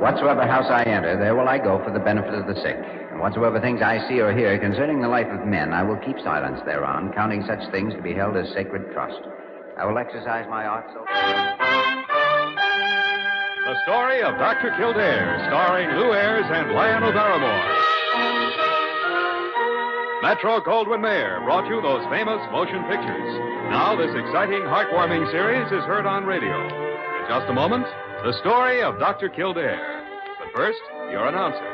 Whatsoever house I enter, there will I go for the benefit of the sick. And whatsoever things I see or hear concerning the life of men, I will keep silence thereon, counting such things to be held as sacred trust. I will exercise my art so. The story of Dr. Kildare, starring Lew Ayres and Lionel Barrymore. Metro Goldwyn Mayer brought you those famous motion pictures. Now, this exciting, heartwarming series is heard on radio. In just a moment, the story of Dr. Kildare. But first, your announcer.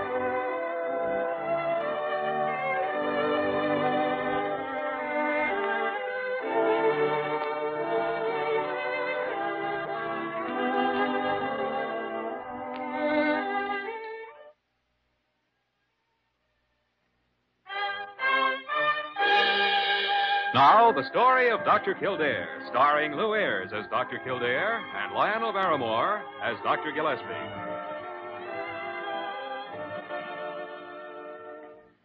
Now, the story of Dr. Kildare, starring Lew Ayres as Dr. Kildare and Lionel Barrymore as Dr. Gillespie.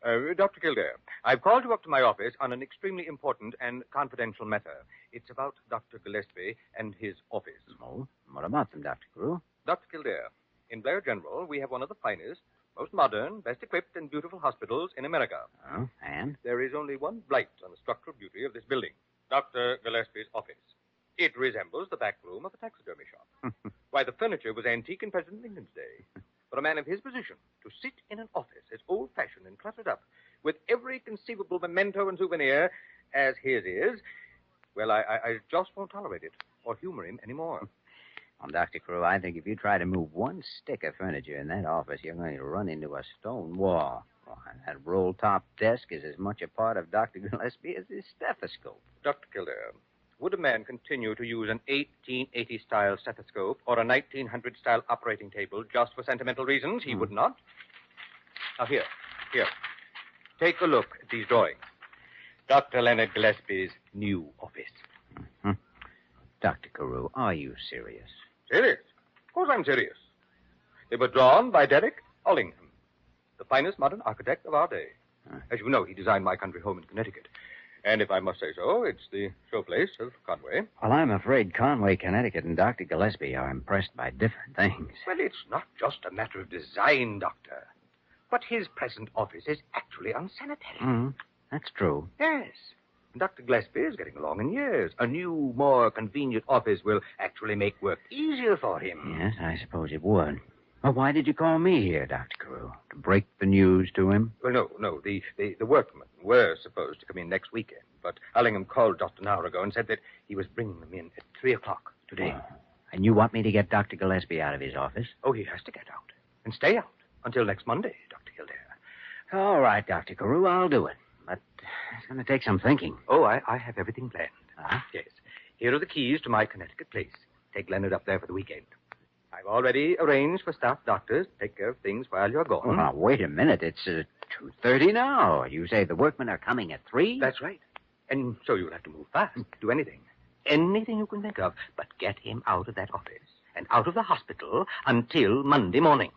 Uh, Dr. Kildare, I've called you up to my office on an extremely important and confidential matter. It's about Dr. Gillespie and his office. Oh, what about them, Dr. Carew? Dr. Kildare, in Blair General, we have one of the finest, most modern, best equipped, and beautiful hospitals in America. Oh, and? There is only one blight on the structural beauty of this building Dr. Gillespie's office. It resembles the back room of a taxidermy shop. Why, the furniture was antique in President Lincoln's day. For a man of his position to sit in an office as old fashioned and cluttered up with every conceivable memento and souvenir as his is, well, I, I, I just won't tolerate it or humor him anymore. Well, Dr. Carew, I think if you try to move one stick of furniture in that office, you're going to run into a stone wall. Why, that roll top desk is as much a part of Dr. Gillespie as his stethoscope. Dr. Kildare, would a man continue to use an 1880 style stethoscope or a 1900 style operating table just for sentimental reasons? He hmm. would not. Now, here, here. Take a look at these drawings. Dr. Leonard Gillespie's new office. Hmm. Dr. Carew, are you serious? Serious? Of course I'm serious. They were drawn by Derek Ollingham, the finest modern architect of our day. As you know, he designed my country home in Connecticut. And if I must say so, it's the showplace of Conway. Well, I'm afraid Conway, Connecticut, and Dr. Gillespie are impressed by different things. Well, it's not just a matter of design, Doctor. But his present office is actually unsanitary. Hmm, that's true. Yes. Dr. Gillespie is getting along in years. A new, more convenient office will actually make work easier for him. Yes, I suppose it would. Well, why did you call me here, Dr. Carew? To break the news to him? Well, no, no. The, the, the workmen were supposed to come in next weekend, but Allingham called just an hour ago and said that he was bringing them in at 3 o'clock today. Oh. And you want me to get Dr. Gillespie out of his office? Oh, he has to get out and stay out until next Monday, Dr. Kildare. All right, Dr. Carew, I'll do it. But it's going to take some thinking. Oh, I, I have everything planned. Huh? Yes. Here are the keys to my Connecticut place. Take Leonard up there for the weekend. I've already arranged for staff doctors to take care of things while you're gone. Oh, now, wait a minute. It's uh, 2.30 now. You say the workmen are coming at 3? That's right. And so you'll have to move fast. Do anything. Anything you can think of. But get him out of that office. and out of the hospital until Monday morning.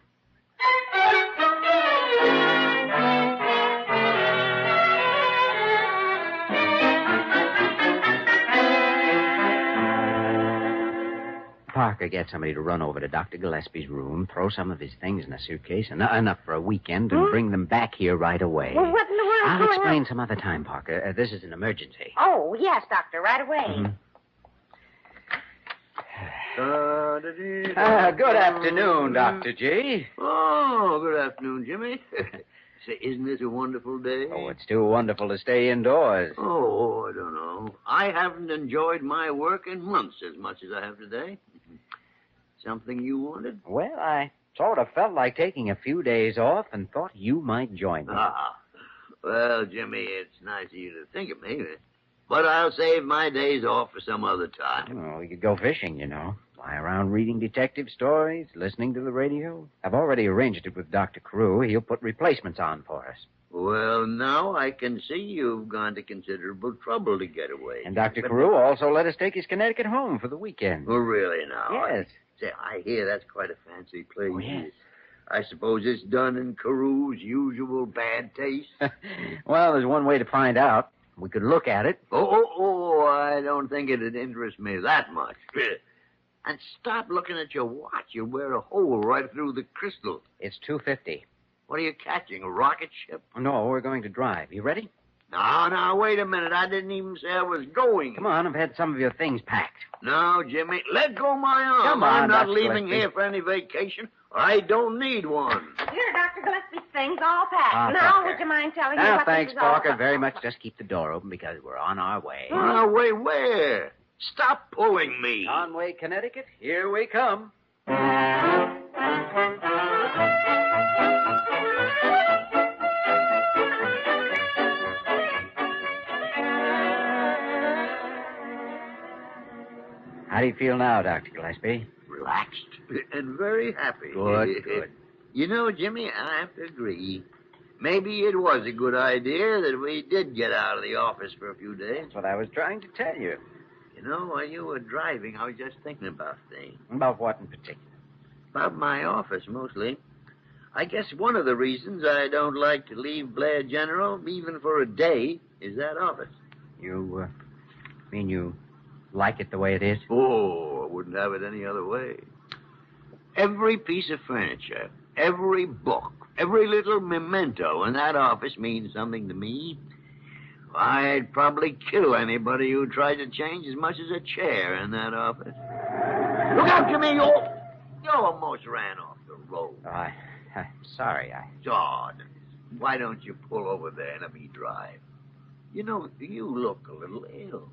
Parker, get somebody to run over to Dr. Gillespie's room, throw some of his things in a suitcase, en- enough for a weekend, and bring them back here right away. Well, what in the world's I'll explain on? some other time, Parker. Uh, this is an emergency. Oh, yes, Doctor, right away. Mhm. Uh, Ah, good afternoon, Dr. G. Oh, good afternoon, Jimmy. Say, isn't this a wonderful day? Oh, it's too wonderful to stay indoors. Oh, I don't know. I haven't enjoyed my work in months as much as I have today. Something you wanted? Well, I sort of felt like taking a few days off and thought you might join me. Ah. Well, Jimmy, it's nice of you to think of me, but I'll save my days off for some other time. Oh, we could go fishing, you know. Lie around reading detective stories, listening to the radio. I've already arranged it with Dr. Carew. He'll put replacements on for us. Well, now I can see you've gone to considerable trouble to get away. And Dr. But- Carew also let us take his Connecticut home for the weekend. Oh, really, now? Yes. Say, I hear that's quite a fancy place. Oh, yes. I suppose it's done in Carew's usual bad taste. well, there's one way to find out. We could look at it. oh, oh, oh, I don't think it'd interest me that much. And stop looking at your watch. You'll wear a hole right through the crystal. It's 250. What are you catching, a rocket ship? No, we're going to drive. You ready? Now, now, wait a minute. I didn't even say I was going. Come on, I've had some of your things packed. No, Jimmy, let go my arm. Come on, I'm not Dr. leaving Gillespie. here for any vacation. I don't need one. Here, Dr. Gillespie's things all packed. Ah, now, Parker. would you mind telling me Now, what thanks, this is all Parker, about? very much. Just keep the door open because we're on our way. On our way where? Stop pulling me. Conway, Connecticut, here we come. How do you feel now, Dr. Gillespie? Relaxed and very happy. Good, good. You know, Jimmy, I have to agree. Maybe it was a good idea that we did get out of the office for a few days. That's what I was trying to tell you. You know, while you were driving, I was just thinking about things. About what in particular? About my office, mostly. I guess one of the reasons I don't like to leave Blair General, even for a day, is that office. You, uh, mean you like it the way it is? Oh, I wouldn't have it any other way. Every piece of furniture, every book, every little memento in that office means something to me. I'd probably kill anybody who tried to change as much as a chair in that office. Look out, Jimmy! You, you almost ran off the road. Oh, I, I'm sorry. I. God, why don't you pull over there and let me drive? You know, you look a little ill.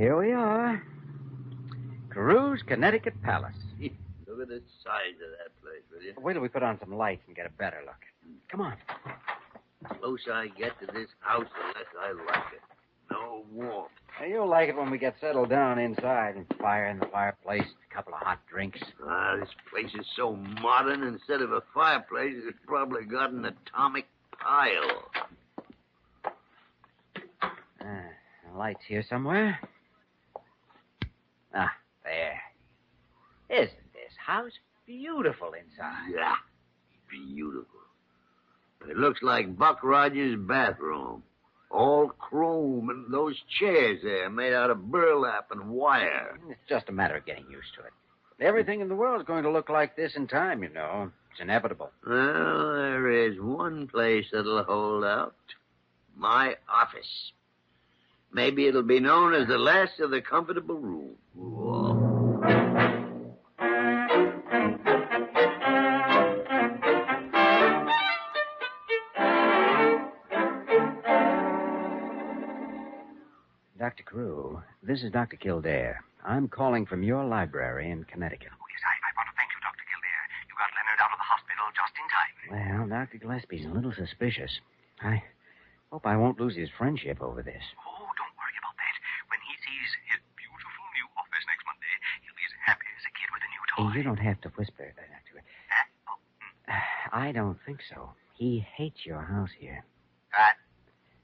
Here we are. Carew's Connecticut Palace. Look at the size of that place, will you? Wait till we put on some lights and get a better look. Come on. The closer I get to this house, the less I like it. No warmth. You'll like it when we get settled down inside and fire in the fireplace, a couple of hot drinks. Ah, this place is so modern. Instead of a fireplace, it's probably got an atomic pile. Ah, the lights here somewhere. Ah, there. Isn't this house beautiful inside? Yeah, beautiful. It looks like Buck Rogers' bathroom. All chrome, and those chairs there made out of burlap and wire. It's just a matter of getting used to it. Everything in the world's going to look like this in time, you know. It's inevitable. Well, there is one place that'll hold out. My office. Maybe it'll be known as the last of the comfortable room. Whoa. Dr. Carew, this is Dr. Kildare. I'm calling from your library in Connecticut. Oh, yes, I, I want to thank you, Dr. Kildare. You got Leonard out of the hospital just in time. Well, Dr. Gillespie's a little suspicious. I hope I won't lose his friendship over this. Oh, don't worry about that. When he sees his beautiful new office next Monday, he'll be as happy as a kid with a new toy. you don't have to whisper, Dr. Huh? Oh, mm. I don't think so. He hates your house here.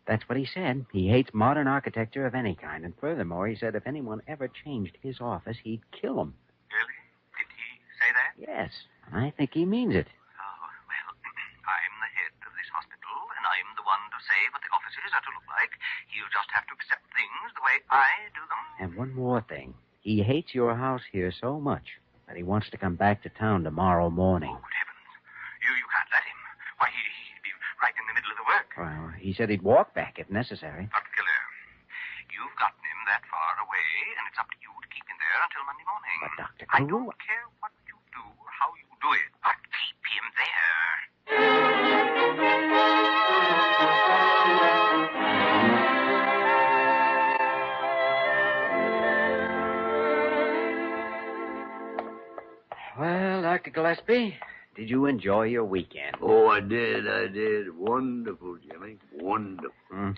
That's what he said. He hates modern architecture of any kind. And furthermore, he said if anyone ever changed his office, he'd kill him. Really? Did he say that? Yes, I think he means it. Oh, well, I'm the head of this hospital, and I'm the one to say what the offices are to look like. He'll just have to accept things the way I do them. And one more thing. He hates your house here so much that he wants to come back to town tomorrow morning. Oh, good heavens. You, you can't let him. Why, he, he'd be right in the middle of the work. Well, he said he'd walk back if necessary. Dr. Killer, you've gotten him that far away, and it's up to you to keep him there until Monday morning. But, Dr. I don't care what you do or how you do it, but keep him there. Well, Dr. Gillespie, did you enjoy your weekend? Oh, I did, I did. Wonderful, Jimmy. Wonderful. Hmm.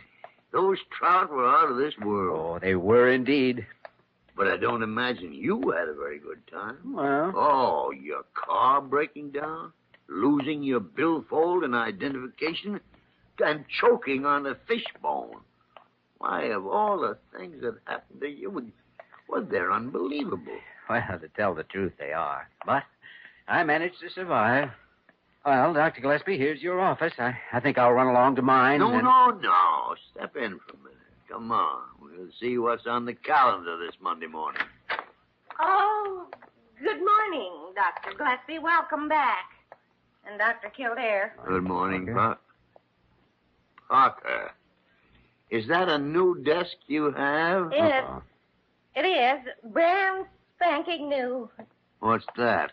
Those trout were out of this world. Oh, they were indeed. But I don't imagine you had a very good time. Well, Oh, your car breaking down, losing your billfold and identification, and choking on a fishbone. Why, of all the things that happened to you, well, they're unbelievable. well, to tell the truth, they are. But I managed to survive. Well, Dr. Gillespie, here's your office. I, I think I'll run along to mine. No, and- no, no. Step in for a minute. Come on. We'll see what's on the calendar this Monday morning. Oh, good morning, Dr. Gillespie. Welcome back. And Dr. Kildare. Good morning, Parker. Parker. Parker. Is that a new desk you have? It, Uh-oh. it is brand spanking new. What's that?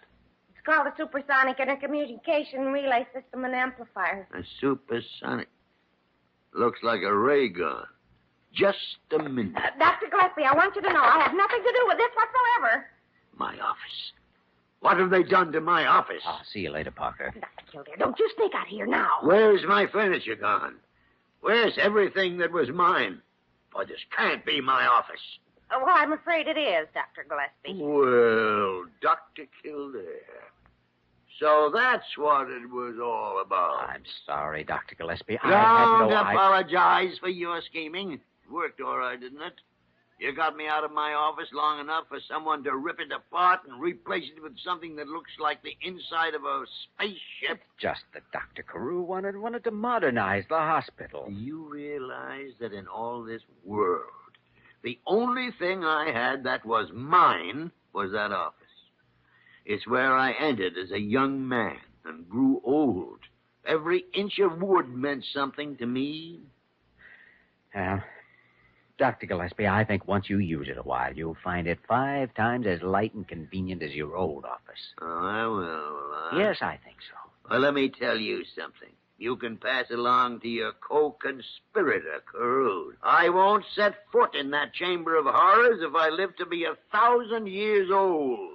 It's called a supersonic intercommunication relay system and amplifier. A supersonic. Looks like a ray gun. Just a minute. Uh, Dr. Gillespie, I want you to know I have nothing to do with this whatsoever. My office. What have they done to my office? I'll see you later, Parker. Dr. Kildare, don't you sneak out of here now. Where's my furniture gone? Where's everything that was mine? Boy, this can't be my office. Oh, well, I'm afraid it is, Dr. Gillespie. Well, Dr. Kildare. So that's what it was all about. I'm sorry, Dr. Gillespie. I had Don't no apologize for your scheming. Worked all right, didn't it? You got me out of my office long enough for someone to rip it apart and replace it with something that looks like the inside of a spaceship. Just that Dr. Carew wanted, wanted to modernize the hospital. Do you realize that in all this world, the only thing I had that was mine was that office? It's where I entered as a young man and grew old. Every inch of wood meant something to me. Well, Dr. Gillespie, I think once you use it a while, you'll find it five times as light and convenient as your old office. Oh, I will. uh, Yes, I think so. Well, let me tell you something. You can pass along to your co-conspirator, Carew. I won't set foot in that chamber of horrors if I live to be a thousand years old.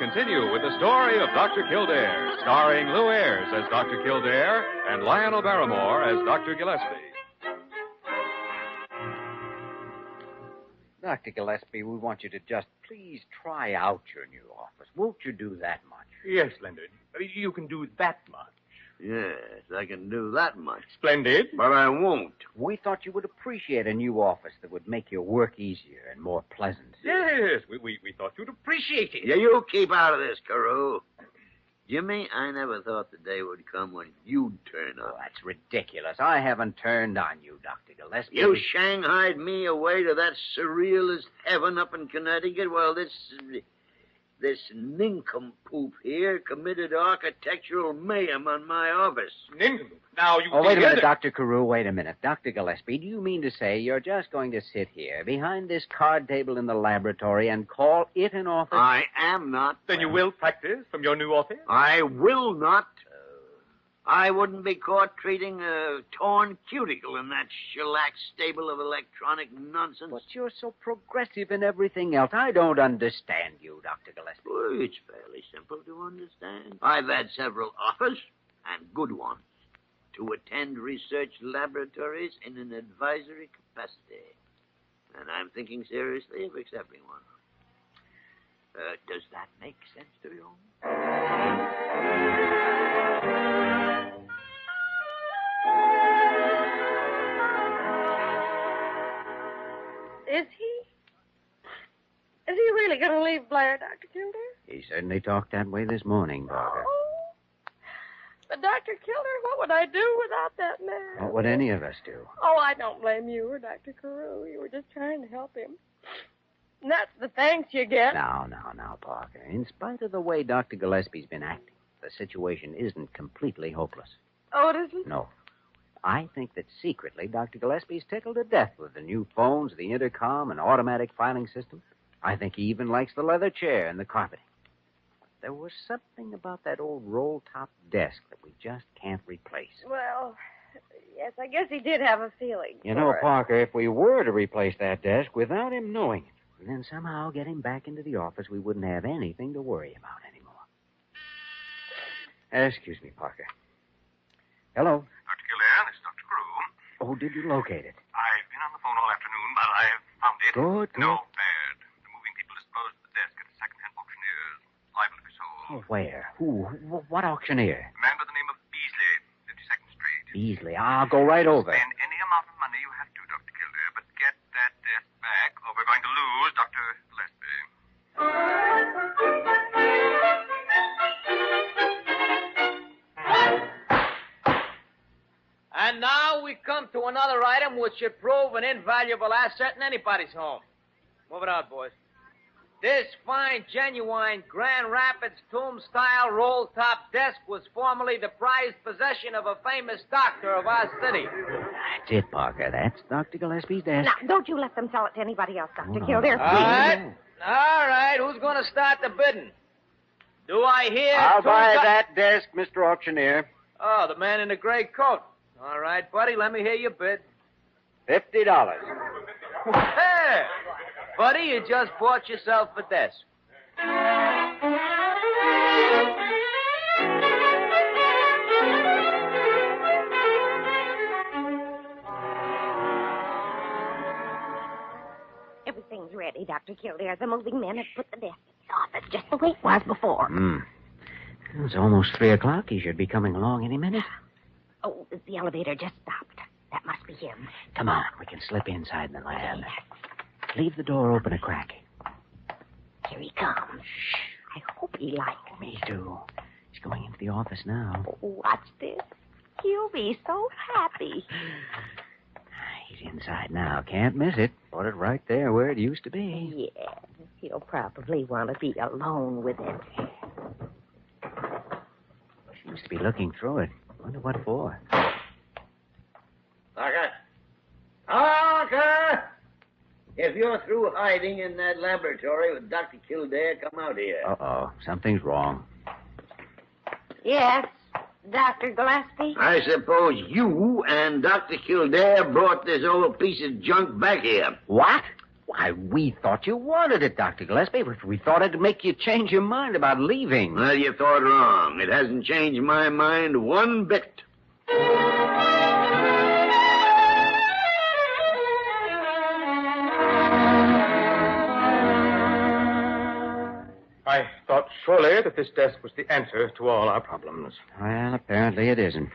Continue with the story of Dr. Kildare, starring Lew Ayres as Dr. Kildare and Lionel Barrymore as Dr. Gillespie. Dr. Gillespie, we want you to just please try out your new office. Won't you do that much? Yes, Leonard. Uh, you can do that much. Yes, I can do that much. Splendid. But I won't. We thought you would appreciate a new office that would make your work easier and more pleasant. Yes, we, we, we thought you'd appreciate it. Yeah, you keep out of this, Carew. Jimmy, I never thought the day would come when you'd turn Oh, up. that's ridiculous. I haven't turned on you, Dr. Gillespie. You shanghaied me away to that surrealist heaven up in Connecticut. Well, this. This nincompoop here committed architectural mayhem on my office. Nincompoop? Now, you Oh, wait a together- minute, Dr. Carew. Wait a minute. Dr. Gillespie, do you mean to say you're just going to sit here behind this card table in the laboratory and call it an office? I am not. Then you will practice from your new office? I will not. I wouldn't be caught treating a torn cuticle in that shellac stable of electronic nonsense. But you're so progressive in everything else. I don't understand you, Dr. Gillespie. Well, it's fairly simple to understand. I've had several offers, and good ones, to attend research laboratories in an advisory capacity. And I'm thinking seriously of accepting one. Uh, does that make sense to you? Is he? Is he really going to leave Blair, Dr. Kildare? He certainly talked that way this morning, Parker. Oh. But, Dr. Kildare, what would I do without that man? What would any of us do? Oh, I don't blame you or Dr. Carew. You were just trying to help him. And that's the thanks you get. Now, now, now, Parker. In spite of the way Dr. Gillespie's been acting, the situation isn't completely hopeless. Oh, it isn't? No. I think that secretly Dr. Gillespie's tickled to death with the new phones, the intercom, and automatic filing system. I think he even likes the leather chair and the carpeting. There was something about that old roll top desk that we just can't replace. Well, yes, I guess he did have a feeling. You know, it. Parker, if we were to replace that desk without him knowing it, and then somehow get him back into the office, we wouldn't have anything to worry about anymore. Excuse me, Parker. Hello. Dr. Kildare, this is Dr. Carew. Oh, did you locate it? I've been on the phone all afternoon, but I've found it. Good, good. No, bad. The moving people disposed of the desk at a second-hand auctioneer's. Liable to be sold. Oh, where? Who? What auctioneer? A man by the name of Beasley, 52nd Street. Beasley. I'll go right over. Spend another item which should prove an invaluable asset in anybody's home. Move it out, boys. This fine, genuine Grand Rapids tomb style roll top desk was formerly the prized possession of a famous doctor of our city. That's it, Parker. That's Dr. Gillespie's desk. Now, don't you let them sell it to anybody else, Dr. Oh, Kildare, All please. right. All right. Who's going to start the bidding? Do I hear? I'll buy do- that desk, Mr. Auctioneer. Oh, the man in the gray coat. All right, buddy. Let me hear your bid. Fifty dollars. Hey, buddy, you just bought yourself a desk. Everything's ready, Dr. Kildare. The moving men have put the desk in the office just the way it was before. Hmm. It's almost three o'clock. He should be coming along any minute. Oh, the elevator just stopped. That must be him. Come on, we can slip inside the lab. Leave the door open a crack. Here he comes. Shh. I hope he likes me. Me too. He's going into the office now. Watch this. He'll be so happy. He's inside now. Can't miss it. Put it right there where it used to be. Yeah. he'll probably want to be alone with it. Seems to be looking through it. Wonder what for. Parker. Parker! If you're through hiding in that laboratory with Dr. Kildare, come out here. Uh-oh. Something's wrong. Yes, Dr. Gillespie? I suppose you and Dr. Kildare brought this old piece of junk back here. What? Why, we thought you wanted it, Dr. Gillespie. but We thought it'd make you change your mind about leaving. Well, you thought wrong. It hasn't changed my mind one bit. I thought surely that this desk was the answer to all our problems. Well, apparently it isn't.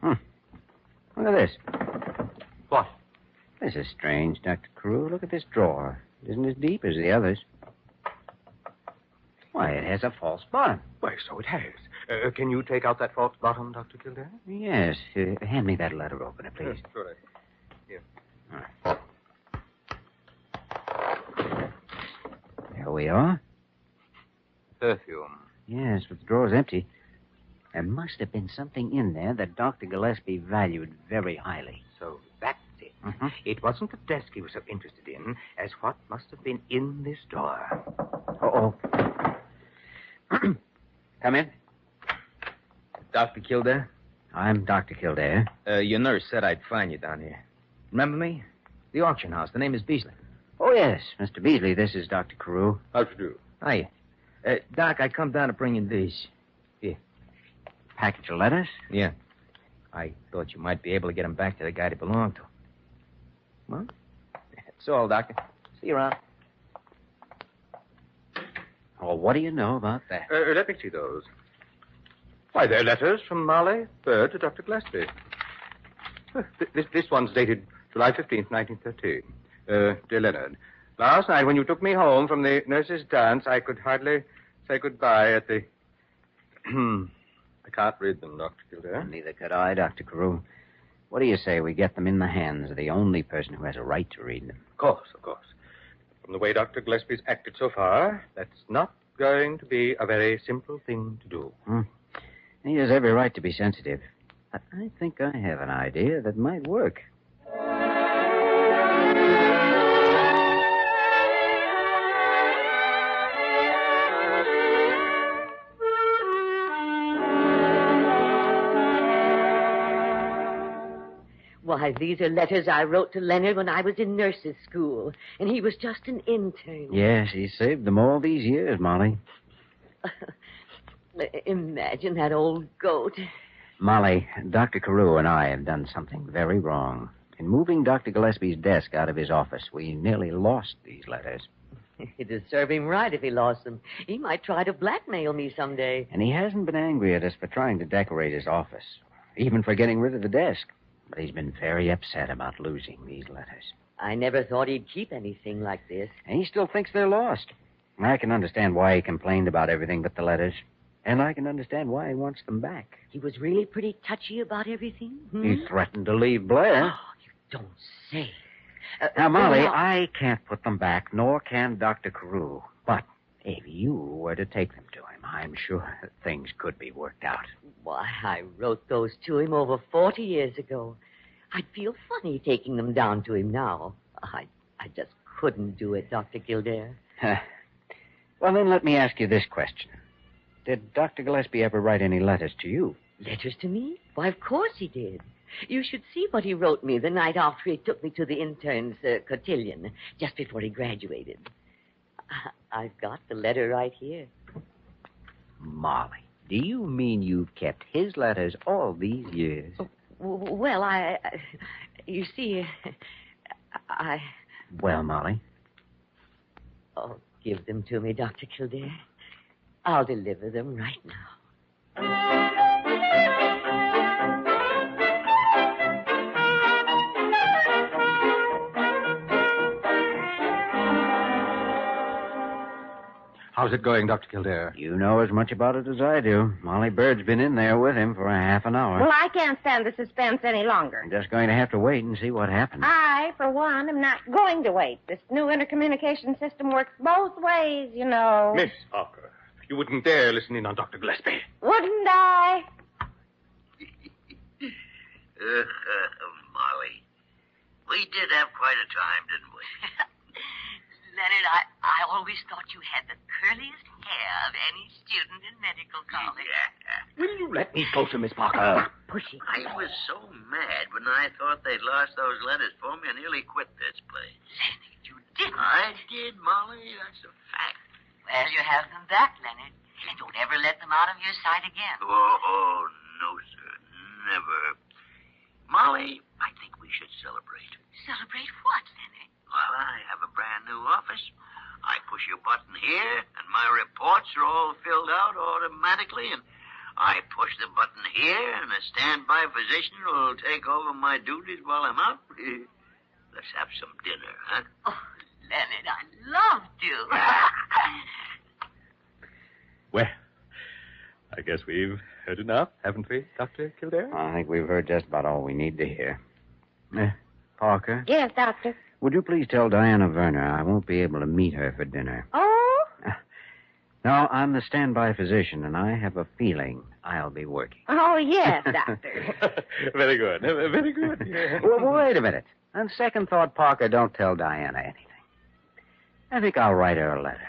Hmm. Look at this. What? This is strange, Dr. Carew. Look at this drawer. It isn't as deep as the others. Why, it has a false bottom. Why, so it has. Uh, can you take out that false bottom, Dr. Kildare? Yes. Uh, hand me that letter opener, please. Sure. Here. There we are. Perfume. Yes, but the drawer's empty. There must have been something in there that Dr. Gillespie valued very highly. So that's it. Mhm. It wasn't the desk he was so interested in as what must have been in this drawer. Uh-oh. Come in. Dr. Kildare? I'm Dr. Kildare. Uh, your nurse said I'd find you down here. Remember me? The auction house. The name is Beasley. Oh, yes, Mr. Beasley. This is Dr. Carew. How do you do? Hiya. Uh, Doc, I come down to bring in these. Here. Package of letters? Yeah. I thought you might be able to get them back to the guy they belong to. Well, that's all, Doctor. See you around. Oh, what do you know about that? Uh, let me see those. Why, they're letters from Molly Byrd to Dr. Gillespie. Uh, th- This, this one's dated July 15th, 1913. Uh, dear Leonard, last night when you took me home from the nurse's dance, I could hardly say goodbye at the. I can't read them, Dr. Kildare. Neither could I, Dr. Carew. What do you say we get them in the hands of the only person who has a right to read them? Of course, of course. From the way Dr. Gillespie's acted so far, that's not going to be a very simple thing to do. Hmm. He has every right to be sensitive. But I think I have an idea that might work. Why, these are letters I wrote to Leonard when I was in nurse's school, and he was just an intern. Yes, he saved them all these years, Molly. Imagine that old goat. Molly, Dr. Carew and I have done something very wrong. In moving Dr. Gillespie's desk out of his office, we nearly lost these letters. It'd serve him right if he lost them. He might try to blackmail me someday. And he hasn't been angry at us for trying to decorate his office, even for getting rid of the desk. But he's been very upset about losing these letters. I never thought he'd keep anything like this. And he still thinks they're lost. I can understand why he complained about everything but the letters. And I can understand why he wants them back. He was really pretty touchy about everything. Hmm? He threatened to leave Blair. Oh, you don't say. Uh, Now, Molly, now- I can't put them back, nor can Dr. Carew. But if you were to take them to him, I'm sure things could be worked out. Why, I wrote those to him over 40 years ago. I'd feel funny taking them down to him now. I, I just couldn't do it, Dr. Kildare. well, then let me ask you this question. Did Dr. Gillespie ever write any letters to you? Letters to me? Why, of course he did. You should see what he wrote me the night after he took me to the intern's uh, cotillion, just before he graduated. I- I've got the letter right here. Molly, do you mean you've kept his letters all these years? Oh, well, I. I- You see, I. Well, Molly, Oh, give them to me, Dr. Kildare. I'll deliver them right now. How's it going, Dr. Kildare? you know as much about it as I do. Molly Byrd's been in there with him for a half an hour. Well, I can't stand the suspense any longer. I'm just going to have to wait and see what happens. I, for one, am not going to wait. This new intercommunication system works both ways, you know. Miss Parker, you wouldn't dare listen in on Dr. Gillespie. Wouldn't I? Uh, uh, Molly, we did have quite a time, didn't we? Leonard, I, I always thought you had the curliest hair of any student in medical college. Will you let me closer, Miss Parker? Ah, Pushy. I was so mad when I thought they'd lost those letters for me, I nearly quit this place. You didn't. I did, Molly. That's a fact. Well, you have them back, Leonard. And don't ever let them out of your sight again. Oh, oh, no, sir. Never. Molly, I think we should celebrate. Celebrate what, Leonard? Well, I have a brand new office. I push a button here, and my reports are all filled out automatically, and I push the button here, and a standby physician will take over my duties while I'm out. Let's have some dinner, huh? Oh, Leonard, I love you. Well, I guess we've heard enough, haven't we, Dr. Kildare? I think we've heard just about all we need to hear. Eh, Parker, Yes, Doctor. Would you please tell Diana Werner I won't be able to meet her for dinner? Oh, No, I'm the standby physician, and I have a feeling I'll be working. Oh, yes, Doctor. very good. Very good. Yeah. well, well, wait a minute. On second thought, Parker, don't tell Diana anything. I think I'll write her a letter.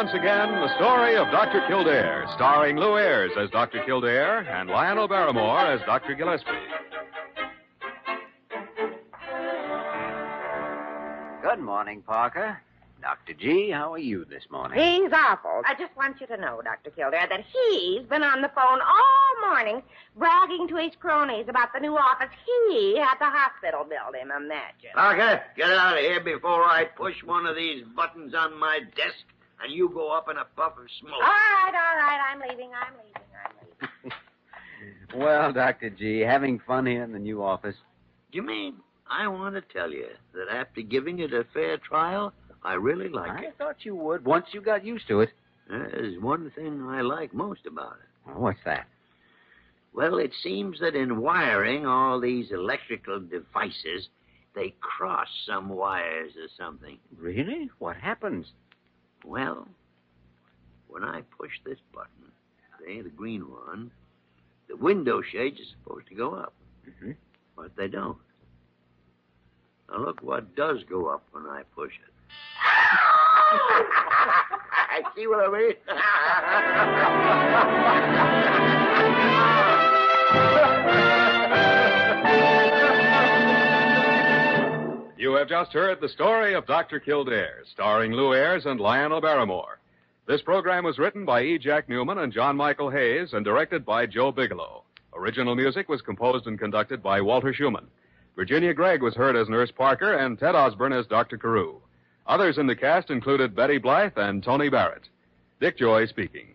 Once again, the story of Dr. Kildare, starring Lew Ayres as Dr. Kildare and Lionel Barrymore as Dr. Gillespie. Good morning, Parker. Dr. G, how are you this morning? He's awful. I just want you to know, Dr. Kildare, that he's been on the phone all morning bragging to his cronies about the new office he had the hospital build him. Imagine. Parker, get out of here before I push one of these buttons on my desk and you go up in a puff of smoke. All right, all right. I'm leaving. I'm leaving. I'm leaving. Well, Dr. G, having fun here in the new office? You mean I want to tell you that after giving it a fair trial, I really like I it. I thought you would once you got used to it. There's one thing I like most about it. Well, what's that? Well, it seems that in wiring all these electrical devices, they cross some wires or something. Really? What happens? Well, when I push this button, see, the green one, the window shades are supposed to go up. Mm-hmm. But they don't. Now look what does go up when I push it. See what I You have just heard the story of Dr. Kildare, starring Lew Ayres and Lionel Barrymore. This program was written by E. Jack Neuman and John Michael Hayes and directed by Joe Bigelow. Original music was composed and conducted by Walter Schumann. Virginia Gregg was heard as Nurse Parker and Ted Osborne as Dr. Carew. Others in the cast included Betty Blythe and Tony Barrett. Dick Joy speaking.